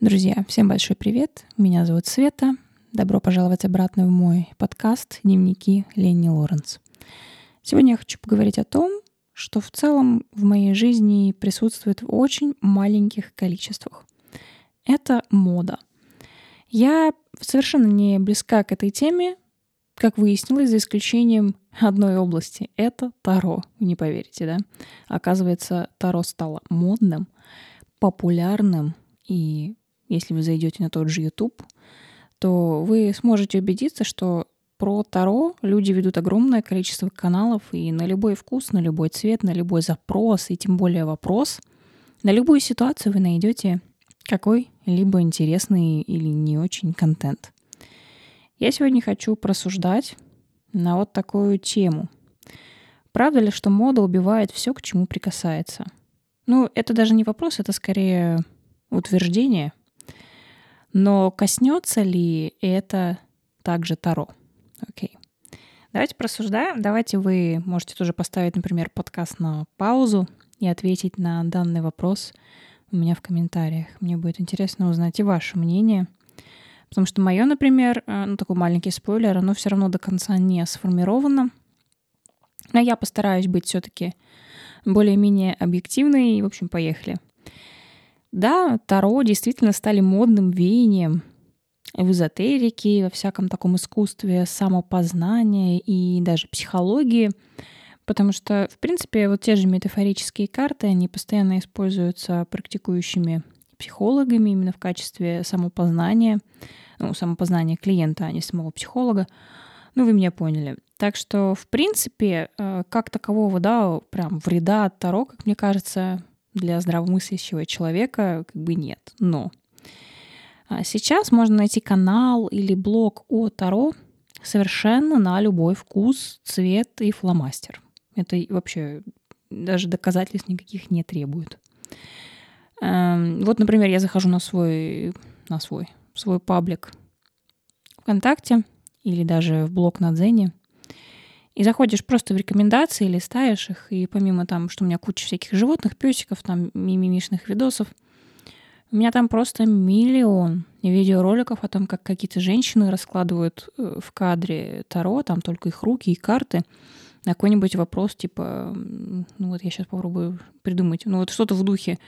Друзья, всем большой привет. Меня зовут Света. Добро пожаловать обратно в мой подкаст «Дневники Ленни Лоренс». Сегодня я хочу поговорить о том, что в целом в моей жизни присутствует в очень маленьких количествах. Это мода. Я совершенно не близка к этой теме, как выяснилось, за исключением одной области. Это Таро. не поверите, да? Оказывается, Таро стало модным, популярным и если вы зайдете на тот же YouTube, то вы сможете убедиться, что про Таро люди ведут огромное количество каналов, и на любой вкус, на любой цвет, на любой запрос, и тем более вопрос, на любую ситуацию вы найдете какой-либо интересный или не очень контент. Я сегодня хочу просуждать на вот такую тему. Правда ли, что мода убивает все, к чему прикасается? Ну, это даже не вопрос, это скорее утверждение. Но коснется ли это также Таро? Окей. Давайте просуждаем. Давайте вы можете тоже поставить, например, подкаст на паузу и ответить на данный вопрос у меня в комментариях. Мне будет интересно узнать и ваше мнение. Потому что мое, например, э, ну такой маленький спойлер, оно все равно до конца не сформировано. Но я постараюсь быть все-таки более-менее объективной. И, в общем, поехали. Да, Таро действительно стали модным веянием в эзотерике, во всяком таком искусстве самопознания и даже психологии, потому что, в принципе, вот те же метафорические карты, они постоянно используются практикующими психологами именно в качестве самопознания, ну, самопознания клиента, а не самого психолога. Ну, вы меня поняли. Так что, в принципе, э, как такового, да, прям вреда от Таро, как мне кажется, для здравомыслящего человека как бы нет. Но а, сейчас можно найти канал или блог о Таро совершенно на любой вкус, цвет и фломастер. Это вообще даже доказательств никаких не требует. Эм, вот, например, я захожу на свой, на свой, свой паблик ВКонтакте или даже в блог на Дзене — и заходишь просто в рекомендации, листаешь их, и помимо там, что у меня куча всяких животных, песиков, там мимимишных видосов, у меня там просто миллион видеороликов о том, как какие-то женщины раскладывают э, в кадре Таро, там только их руки и карты, на какой-нибудь вопрос, типа, ну вот я сейчас попробую придумать, ну вот что-то в духе,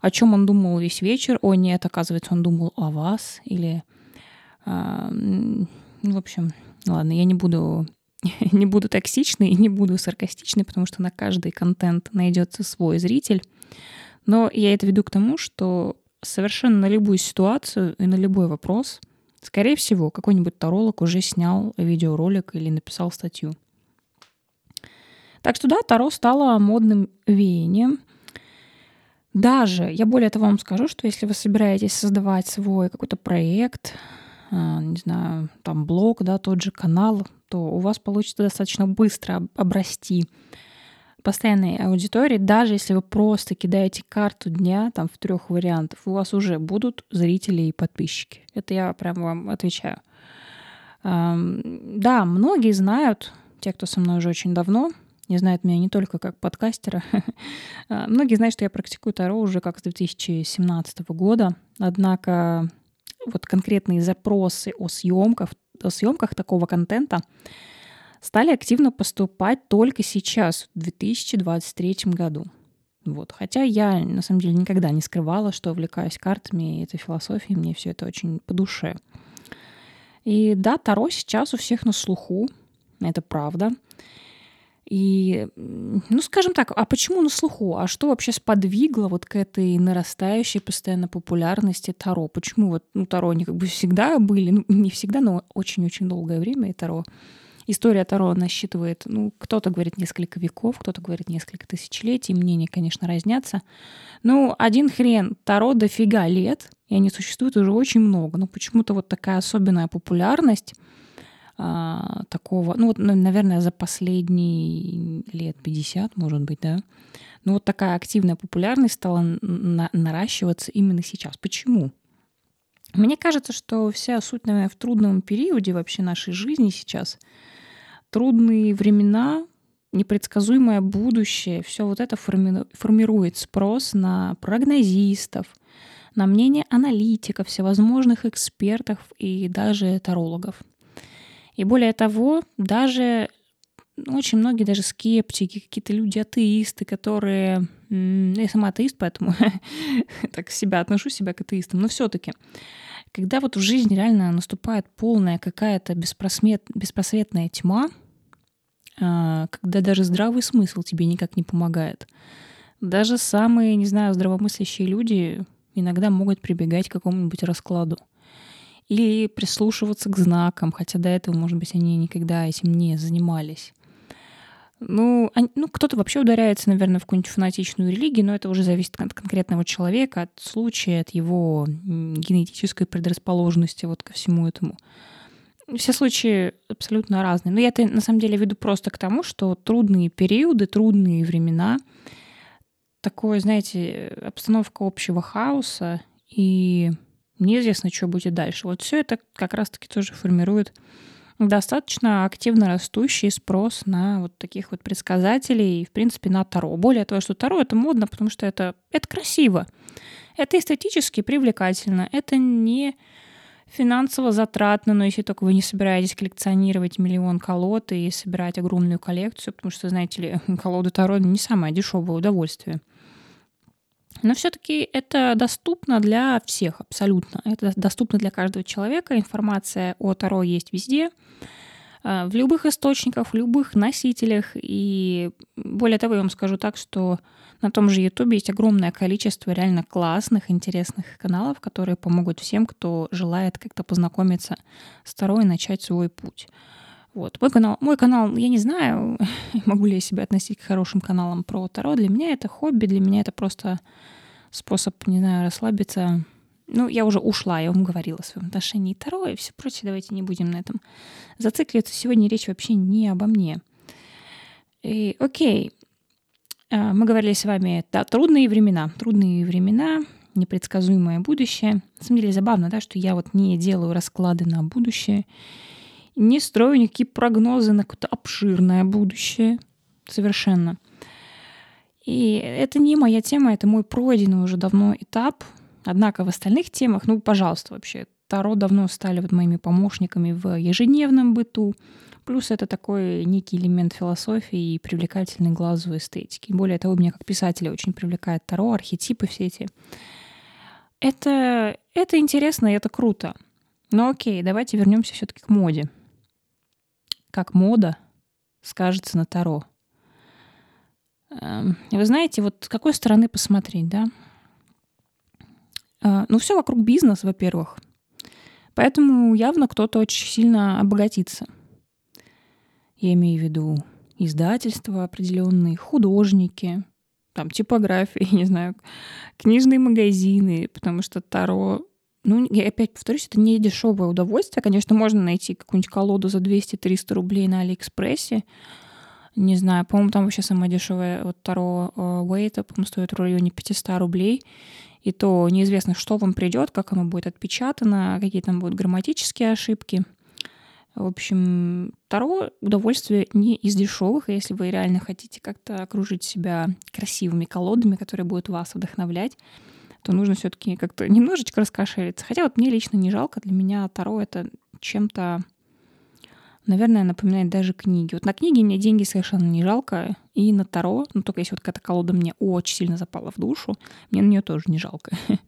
о чем он думал весь вечер, о нет, оказывается, он думал о вас, или, а, ну, в общем, ладно, я не буду не буду токсичной и не буду саркастичной, потому что на каждый контент найдется свой зритель. Но я это веду к тому, что совершенно на любую ситуацию и на любой вопрос, скорее всего, какой-нибудь таролог уже снял видеоролик или написал статью. Так что да, Таро стало модным веянием. Даже, я более того вам скажу, что если вы собираетесь создавать свой какой-то проект, не знаю, там блог, да, тот же канал, то у вас получится достаточно быстро обрасти постоянной аудиторией, даже если вы просто кидаете карту дня там в трех вариантов, у вас уже будут зрители и подписчики. Это я прям вам отвечаю. Да, многие знают, те, кто со мной уже очень давно, не знают меня не только как подкастера. А, многие знают, что я практикую Таро уже как с 2017 года. Однако вот конкретные запросы о съемках, о съемках такого контента стали активно поступать только сейчас, в 2023 году. Вот. Хотя я, на самом деле, никогда не скрывала, что увлекаюсь картами и этой философией, мне все это очень по душе. И да, Таро сейчас у всех на слуху, это правда. И, ну, скажем так, а почему на слуху? А что вообще сподвигло вот к этой нарастающей постоянно популярности Таро? Почему вот, ну, Таро они как бы всегда были, ну, не всегда, но очень-очень долгое время и Таро. История Таро насчитывает, ну, кто-то говорит несколько веков, кто-то говорит несколько тысячелетий, мнения, конечно, разнятся. Ну, один хрен, Таро дофига лет, и они существуют уже очень много, но почему-то вот такая особенная популярность а, такого, ну вот, наверное, за последние лет 50, может быть, да, ну вот такая активная популярность стала на- наращиваться именно сейчас. Почему? Мне кажется, что вся суть, наверное, в трудном периоде вообще нашей жизни сейчас, трудные времена, непредсказуемое будущее, все вот это форми- формирует спрос на прогнозистов, на мнение аналитиков, всевозможных экспертов и даже тарологов. И более того, даже ну, очень многие даже скептики, какие-то люди атеисты, которые... Я сама атеист, поэтому так себя отношу себя к атеистам, но все-таки когда вот в жизни реально наступает полная какая-то беспросвет, беспросветная тьма, а, когда даже здравый смысл тебе никак не помогает, даже самые, не знаю, здравомыслящие люди иногда могут прибегать к какому-нибудь раскладу. Или прислушиваться к знакам, хотя до этого, может быть, они никогда этим не занимались. Ну, они, ну, кто-то вообще ударяется, наверное, в какую-нибудь фанатичную религию, но это уже зависит от конкретного человека, от случая, от его генетической предрасположенности вот ко всему этому. Все случаи абсолютно разные. Но я это на самом деле веду просто к тому, что трудные периоды, трудные времена, такое, знаете, обстановка общего хаоса, и неизвестно, что будет дальше. Вот все это как раз-таки тоже формирует достаточно активно растущий спрос на вот таких вот предсказателей и, в принципе, на Таро. Более того, что Таро — это модно, потому что это, это красиво, это эстетически привлекательно, это не финансово затратно, но если только вы не собираетесь коллекционировать миллион колод и собирать огромную коллекцию, потому что, знаете ли, колоды Таро не самое дешевое удовольствие. Но все-таки это доступно для всех абсолютно. Это доступно для каждого человека. Информация о Таро есть везде, э, в любых источниках, в любых носителях. И более того, я вам скажу так, что на том же YouTube есть огромное количество реально классных, интересных каналов, которые помогут всем, кто желает как-то познакомиться с Таро и начать свой путь. Вот. Мой канал, мой канал, я не знаю, могу ли я себя относить к хорошим каналам про Таро. Для меня это хобби, для меня это просто способ, не знаю, расслабиться. Ну, я уже ушла, я вам говорила о своем отношении Таро и все прочее. Давайте не будем на этом зацикливаться. Сегодня речь вообще не обо мне. И, окей, а, мы говорили с вами, да, трудные времена. Трудные времена, непредсказуемое будущее. На самом деле забавно, да, что я вот не делаю расклады на будущее не строю никакие прогнозы на какое-то обширное будущее. Совершенно. И это не моя тема, это мой пройденный уже давно этап. Однако в остальных темах, ну, пожалуйста, вообще, Таро давно стали вот моими помощниками в ежедневном быту. Плюс это такой некий элемент философии и привлекательной глазу эстетики. Более того, меня как писателя очень привлекает Таро, архетипы все эти. Это, это интересно и это круто. Но окей, давайте вернемся все-таки к моде как мода скажется на Таро. Эм, вы знаете, вот с какой стороны посмотреть, да? Э, ну, все вокруг бизнес, во-первых. Поэтому явно кто-то очень сильно обогатится. Я имею в виду издательства определенные, художники, там типографии, не знаю, книжные магазины, потому что Таро ну, я опять повторюсь, это не дешевое удовольствие. Конечно, можно найти какую-нибудь колоду за 200-300 рублей на Алиэкспрессе. Не знаю, по-моему, там вообще самая дешевая вот Таро Уэйта, по-моему, стоит в районе 500 рублей. И то неизвестно, что вам придет, как оно будет отпечатано, какие там будут грамматические ошибки. В общем, Таро удовольствие не из дешевых, если вы реально хотите как-то окружить себя красивыми колодами, которые будут вас вдохновлять то нужно все-таки как-то немножечко раскошелиться. Хотя вот мне лично не жалко, для меня Таро это чем-то, наверное, напоминает даже книги. Вот на книги мне деньги совершенно не жалко, и на Таро, ну только если вот какая-то колода мне очень сильно запала в душу, мне на нее тоже не жалко.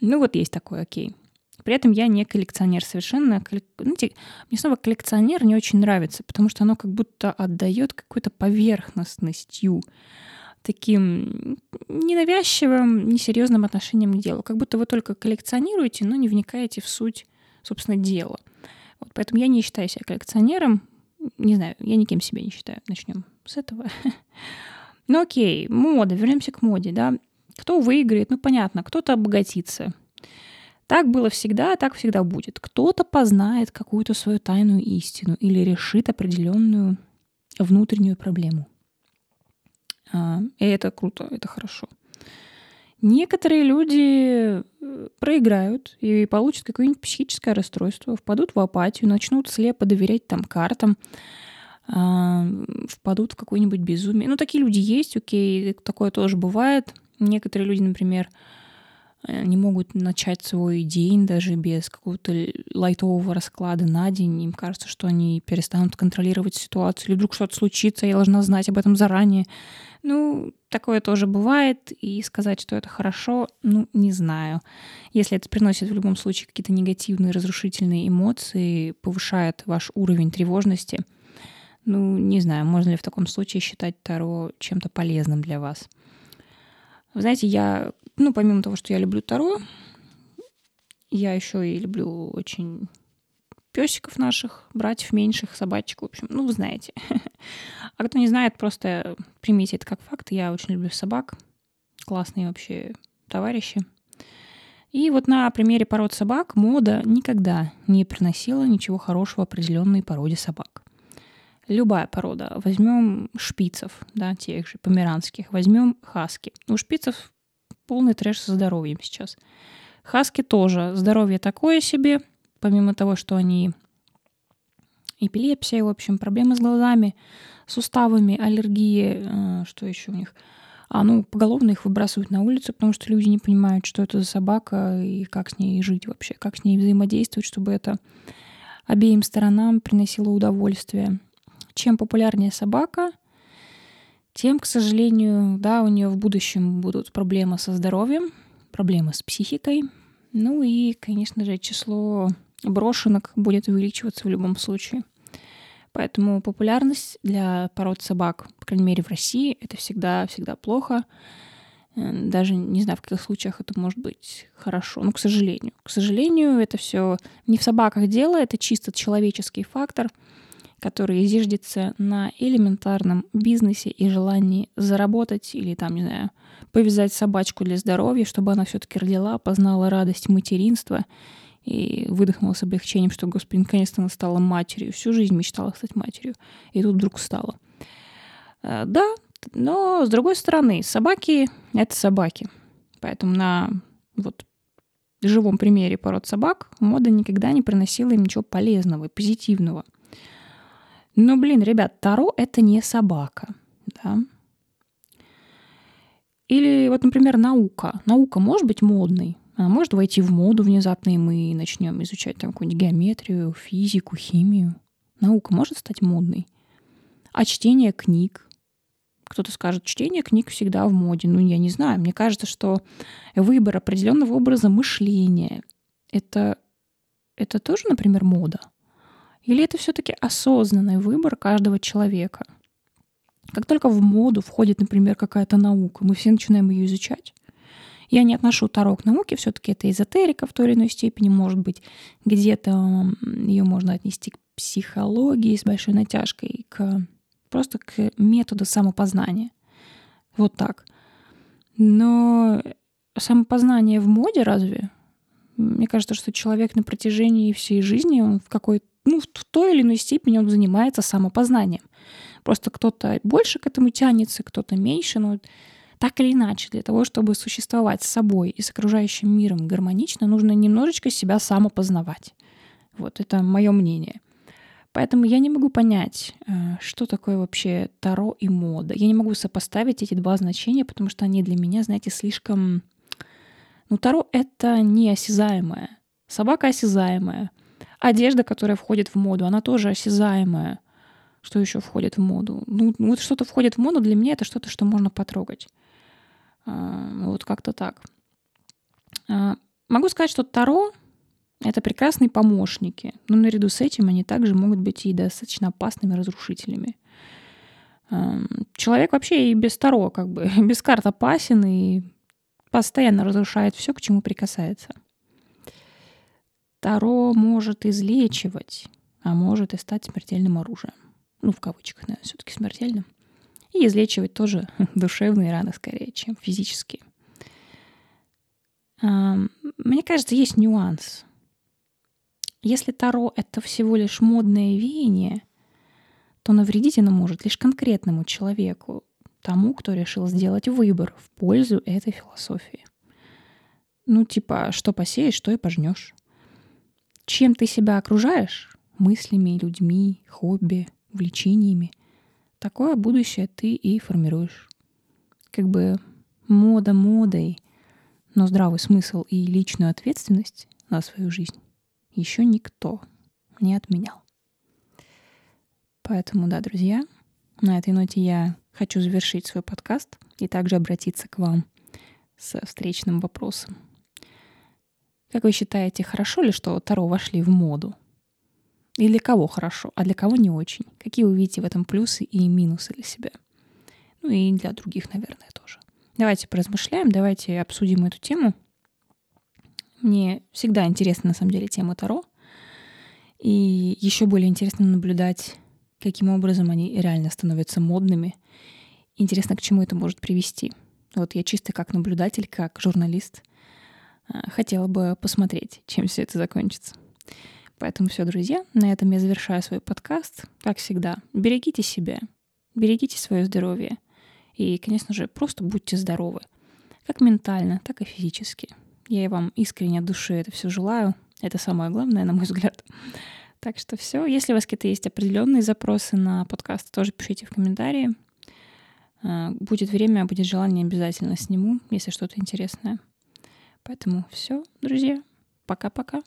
Ну вот есть такое, окей. При этом я не коллекционер совершенно. Знаете, мне снова коллекционер не очень нравится, потому что оно как будто отдает какой-то поверхностностью таким ненавязчивым, несерьезным отношением к делу. Как будто вы только коллекционируете, но не вникаете в суть, собственно, дела. Вот, поэтому я не считаю себя коллекционером. Не знаю, я никем себя не считаю. Начнем с этого. Ну окей, мода, вернемся к моде, да. Кто выиграет? Ну понятно, кто-то обогатится. Так было всегда, так всегда будет. Кто-то познает какую-то свою тайную истину или решит определенную внутреннюю проблему. А, и это круто, это хорошо. Некоторые люди э, проиграют и получат какое-нибудь психическое расстройство, впадут в апатию, начнут слепо доверять там картам, а, впадут в какое-нибудь безумие. Ну, такие люди есть, окей, такое тоже бывает. Некоторые люди, например, э, не могут начать свой день даже без какого-то лайтового расклада на день. Им кажется, что они перестанут контролировать ситуацию, или вдруг что-то случится, я должна знать об этом заранее. Ну, такое тоже бывает, и сказать, что это хорошо, ну, не знаю. Если это приносит в любом случае какие-то негативные, разрушительные эмоции, повышает ваш уровень тревожности, ну, не знаю, можно ли в таком случае считать Таро чем-то полезным для вас. Вы знаете, я, ну, помимо того, что я люблю Таро, я еще и люблю очень песиков наших, братьев меньших, собачек, в общем, ну, вы знаете. А кто не знает, просто примите это как факт. Я очень люблю собак. Классные вообще товарищи. И вот на примере пород собак мода никогда не приносила ничего хорошего определенной породе собак. Любая порода. Возьмем шпицев, да, тех же померанских. Возьмем хаски. У шпицев полный трэш со здоровьем сейчас. Хаски тоже. Здоровье такое себе. Помимо того, что они эпилепсия, в общем, проблемы с глазами, суставами, аллергии, э, что еще у них? А, ну, поголовно их выбрасывают на улицу, потому что люди не понимают, что это за собака и как с ней жить вообще, как с ней взаимодействовать, чтобы это обеим сторонам приносило удовольствие. Чем популярнее собака, тем, к сожалению, да, у нее в будущем будут проблемы со здоровьем, проблемы с психикой. Ну и, конечно же, число брошенок будет увеличиваться в любом случае. Поэтому популярность для пород собак, по крайней мере в России, это всегда-всегда плохо. Даже не знаю, в каких случаях это может быть хорошо. Ну, к сожалению. К сожалению, это все не в собаках дело, это чисто человеческий фактор, который зиждется на элементарном бизнесе и желании заработать или там, не знаю, повязать собачку для здоровья, чтобы она все-таки родила, познала радость материнства и выдохнула с облегчением, что, господи, наконец-то она стала матерью. Всю жизнь мечтала стать матерью. И тут вдруг стала. Э, да, но с другой стороны, собаки — это собаки. Поэтому на вот живом примере пород собак мода никогда не приносила им ничего полезного и позитивного. Но, блин, ребят, Таро — это не собака, да? Или вот, например, наука. Наука может быть модной, она может войти в моду внезапно, и мы начнем изучать там какую-нибудь геометрию, физику, химию. Наука может стать модной. А чтение книг? Кто-то скажет, чтение книг всегда в моде. Ну, я не знаю. Мне кажется, что выбор определенного образа мышления — это, это тоже, например, мода? Или это все-таки осознанный выбор каждого человека? Как только в моду входит, например, какая-то наука, мы все начинаем ее изучать, я не отношу Таро к науке, все-таки это эзотерика в той или иной степени, может быть, где-то ее можно отнести к психологии с большой натяжкой, к просто к методу самопознания. Вот так. Но самопознание в моде разве? Мне кажется, что человек на протяжении всей жизни, он в какой ну, в той или иной степени он занимается самопознанием. Просто кто-то больше к этому тянется, кто-то меньше, но так или иначе, для того, чтобы существовать с собой и с окружающим миром гармонично, нужно немножечко себя самопознавать. Вот это мое мнение. Поэтому я не могу понять, э, что такое вообще Таро и мода. Я не могу сопоставить эти два значения, потому что они для меня, знаете, слишком... Ну, Таро — это неосязаемое. Собака осязаемая. Одежда, которая входит в моду, она тоже осязаемая. Что еще входит в моду? Ну, вот что-то входит в моду, для меня это что-то, что можно потрогать. А, вот как-то так. А, могу сказать, что Таро — это прекрасные помощники, но наряду с этим они также могут быть и достаточно опасными разрушителями. А, человек вообще и без Таро, как бы, без карт опасен и постоянно разрушает все, к чему прикасается. Таро может излечивать, а может и стать смертельным оружием. Ну, в кавычках, наверное, все-таки смертельным и излечивать тоже душевные раны скорее, чем физические. Мне кажется, есть нюанс. Если Таро — это всего лишь модное веяние, то навредить оно может лишь конкретному человеку, тому, кто решил сделать выбор в пользу этой философии. Ну, типа, что посеешь, что и пожнешь. Чем ты себя окружаешь? Мыслями, людьми, хобби, увлечениями — такое будущее ты и формируешь. Как бы мода модой, Но здравый смысл и личную ответственность на свою жизнь еще никто не отменял. Поэтому, да, друзья, на этой ноте я хочу завершить свой подкаст и также обратиться к вам с встречным вопросом. Как вы считаете, хорошо ли, что Таро вошли в моду? И для кого хорошо, а для кого не очень? Какие вы видите в этом плюсы и минусы для себя? Ну и для других, наверное, тоже. Давайте поразмышляем, давайте обсудим эту тему. Мне всегда интересна, на самом деле, тема Таро. И еще более интересно наблюдать, каким образом они реально становятся модными. Интересно, к чему это может привести. Вот я чисто как наблюдатель, как журналист хотела бы посмотреть, чем все это закончится. Поэтому все, друзья, на этом я завершаю свой подкаст. Как всегда, берегите себя, берегите свое здоровье. И, конечно же, просто будьте здоровы. Как ментально, так и физически. Я вам искренне от души это все желаю. Это самое главное, на мой взгляд. Так что все. Если у вас какие-то есть определенные запросы на подкаст, тоже пишите в комментарии. А, будет время, будет желание, обязательно сниму, если что-то интересное. Поэтому все, друзья. Пока-пока.